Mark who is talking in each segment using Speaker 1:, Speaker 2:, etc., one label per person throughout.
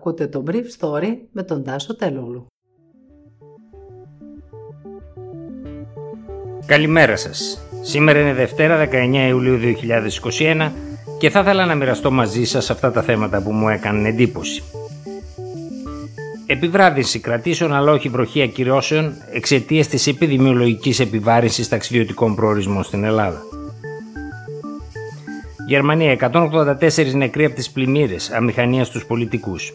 Speaker 1: Ακούτε το Brief Story με τον Τάσο Τελούλου.
Speaker 2: Καλημέρα σας. Σήμερα είναι Δευτέρα 19 Ιουλίου 2021 και θα ήθελα να μοιραστώ μαζί σας αυτά τα θέματα που μου έκαναν εντύπωση. Επιβράδυνση κρατήσεων αλλά όχι βροχή ακυρώσεων εξαιτίας της επιδημιολογικής επιβάρυνσης ταξιδιωτικών προορισμών στην Ελλάδα. Γερμανία 184 νεκροί από τις πλημμύρες, αμηχανία στους πολιτικούς.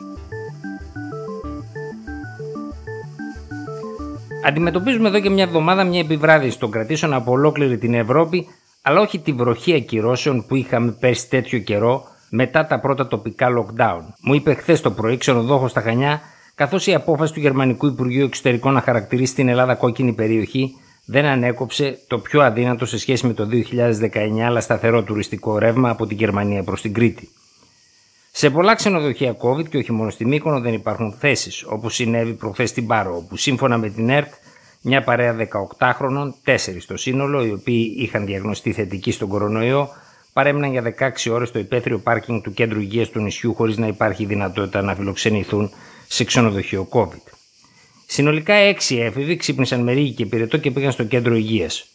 Speaker 2: Αντιμετωπίζουμε εδώ και μια εβδομάδα μια επιβράδυση των κρατήσεων από ολόκληρη την Ευρώπη, αλλά όχι τη βροχή ακυρώσεων που είχαμε πέρσι τέτοιο καιρό μετά τα πρώτα τοπικά lockdown. Μου είπε χθες το πρωί ξενοδόχο στα Χανιά, καθώς η απόφαση του Γερμανικού Υπουργείου Εξωτερικών να χαρακτηρίσει την Ελλάδα κόκκινη περιοχή δεν ανέκοψε το πιο αδύνατο σε σχέση με το 2019 αλλά σταθερό τουριστικό ρεύμα από την Γερμανία προς την Κρήτη. Σε πολλά ξενοδοχεία COVID και όχι μόνο στη Μύκονο δεν υπάρχουν θέσεις, όπως συνέβη προχθές στην Πάρο, όπου σύμφωνα με την ΕΡΤ, μια παρέα 18χρονων, 4 στο σύνολο, οι οποίοι είχαν διαγνωστεί θετικοί στον κορονοϊό, παρέμειναν για 16 ώρες στο υπαίθριο πάρκινγκ του κέντρου υγείας του νησιού, χωρίς να υπάρχει δυνατότητα να φιλοξενηθούν σε ξενοδοχείο COVID. Συνολικά έξι έφηβοι ξύπνησαν με ρίγη και πυρετό και πήγαν στο κέντρο υγείας.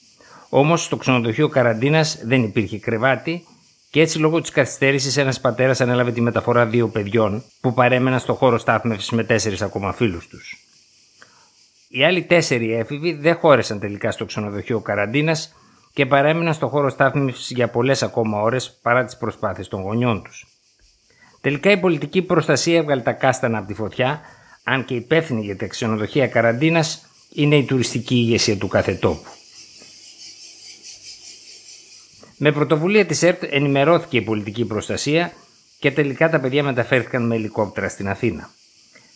Speaker 2: Όμως στο ξενοδοχείο καραντίνας δεν υπήρχε κρεβάτι και έτσι λόγω της καθυστέρησης ένας πατέρας ανέλαβε τη μεταφορά δύο παιδιών που παρέμεναν στο χώρο στάθμευσης με τέσσερις ακόμα φίλους τους. Οι άλλοι τέσσερι έφηβοι δεν χώρεσαν τελικά στο ξενοδοχείο καραντίνας και παρέμειναν στο χώρο στάθμευσης για πολλές ακόμα ώρες παρά τις προσπάθειες των γονιών τους. Τελικά η πολιτική προστασία έβγαλε τα κάστανα από τη φωτιά αν και υπεύθυνη για τα ξενοδοχεία καραντίνας είναι η τουριστική ηγεσία του κάθε τόπου. Με πρωτοβουλία της ΕΡΤ ενημερώθηκε η πολιτική προστασία και τελικά τα παιδιά μεταφέρθηκαν με ελικόπτερα στην Αθήνα.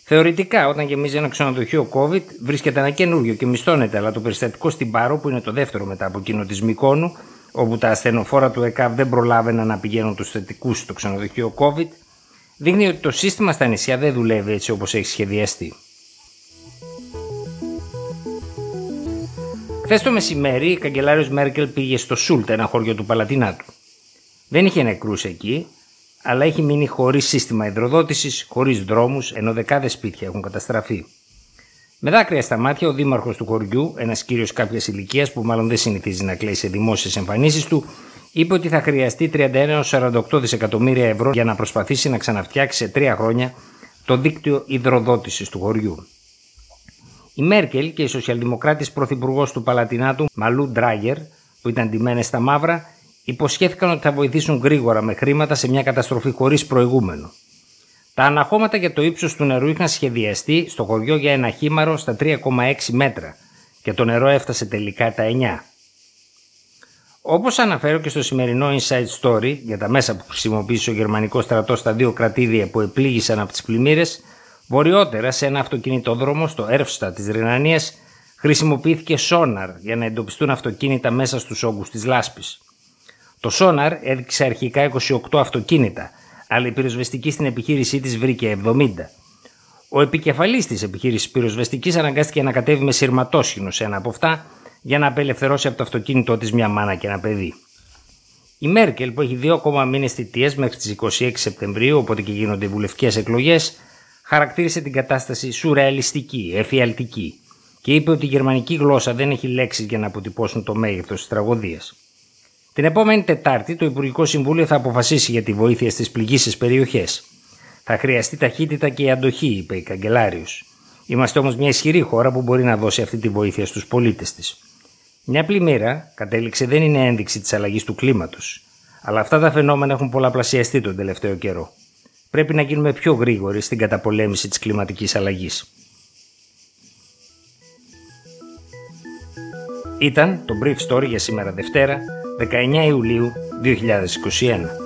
Speaker 2: Θεωρητικά, όταν γεμίζει ένα ξενοδοχείο COVID, βρίσκεται ένα καινούριο και μισθώνεται, αλλά το περιστατικό στην Πάρο, που είναι το δεύτερο μετά από εκείνο της Μικόνου, όπου τα ασθενοφόρα του ΕΚΑΒ δεν προλάβαιναν να πηγαίνουν τους θετικούς στο ξενοδοχείο COVID, δείχνει ότι το σύστημα στα νησιά δεν δουλεύει έτσι όπως έχει σχεδιαστεί. Χθες το μεσημέρι, η καγκελάριος Μέρκελ πήγε στο Σούλτ, ένα χωριό του Παλατινάτου. Δεν είχε νεκρούς εκεί, αλλά έχει μείνει χωρίς σύστημα υδροδότησης, χωρίς δρόμους, ενώ δεκάδες σπίτια έχουν καταστραφεί. Με δάκρυα στα μάτια, ο δήμαρχος του χωριού, ένας κύριος κάποιας ηλικίας που μάλλον δεν συνηθίζει να κλαίει σε δημόσιες εμφανίσεις του, είπε ότι θα χρειαστεί 31-48 δισεκατομμύρια ευρώ για να προσπαθήσει να ξαναφτιάξει σε τρία χρόνια το δίκτυο υδροδότησης του χωριού. Η Μέρκελ και η σοσιαλδημοκράτης πρωθυπουργός του Παλατινάτου Μαλού Ντράγερ, που ήταν ντυμένες στα μαύρα, υποσχέθηκαν ότι θα βοηθήσουν γρήγορα με χρήματα σε μια καταστροφή χωρίς προηγούμενο. Τα αναχώματα για το ύψος του νερού είχαν σχεδιαστεί στο χωριό για ένα χήμαρο στα 3,6 μέτρα και το νερό έφτασε τελικά τα 9. Όπως αναφέρω και στο σημερινό Inside Story για τα μέσα που χρησιμοποίησε ο γερμανικός στρατός στα δύο κρατήδια που επλήγησαν από τις πλημμύρες, βορειότερα σε ένα αυτοκινητόδρομο στο Έρφστα της Ρινανίας χρησιμοποιήθηκε σόναρ για να εντοπιστούν αυτοκίνητα μέσα στους όγκους της λάσπης. Το σόναρ έδειξε αρχικά 28 αυτοκίνητα, αλλά η πυροσβεστική στην επιχείρησή της βρήκε 70. Ο επικεφαλής της επιχείρησης πυροσβεστικής αναγκάστηκε να κατέβει με σειρματόσχηνο σε ένα από αυτά για να απελευθερώσει από το αυτοκίνητό της μια μάνα και ένα παιδί. Η Μέρκελ, που έχει δύο ακόμα μήνες θητεία μέχρι τις 26 Σεπτεμβρίου, οπότε και γίνονται βουλευτικές εκλογές, χαρακτήρισε την κατάσταση σουρεαλιστική, εφιαλτική και είπε ότι η γερμανική γλώσσα δεν έχει λέξεις για να αποτυπώσουν το μέγεθος της τραγωδίας. Την επόμενη Τετάρτη, το Υπουργικό Συμβούλιο θα αποφασίσει για τη βοήθεια στις πληγήσεις περιοχές. Θα χρειαστεί ταχύτητα και η αντοχή, είπε η Καγκελάριος. Είμαστε όμως μια ισχυρή χώρα που μπορεί να δώσει αυτή τη βοήθεια στους πολίτες της. Μια πλημμύρα, κατέληξε, δεν είναι ένδειξη της αλλαγής του κλίματος. Αλλά αυτά τα φαινόμενα έχουν πολλαπλασιαστεί τον τελευταίο καιρό. Πρέπει να γίνουμε πιο γρήγοροι στην καταπολέμηση της κλιματικής αλλαγής. Ήταν το Brief Story για σήμερα Δευτέρα, 19 Ιουλίου 2021.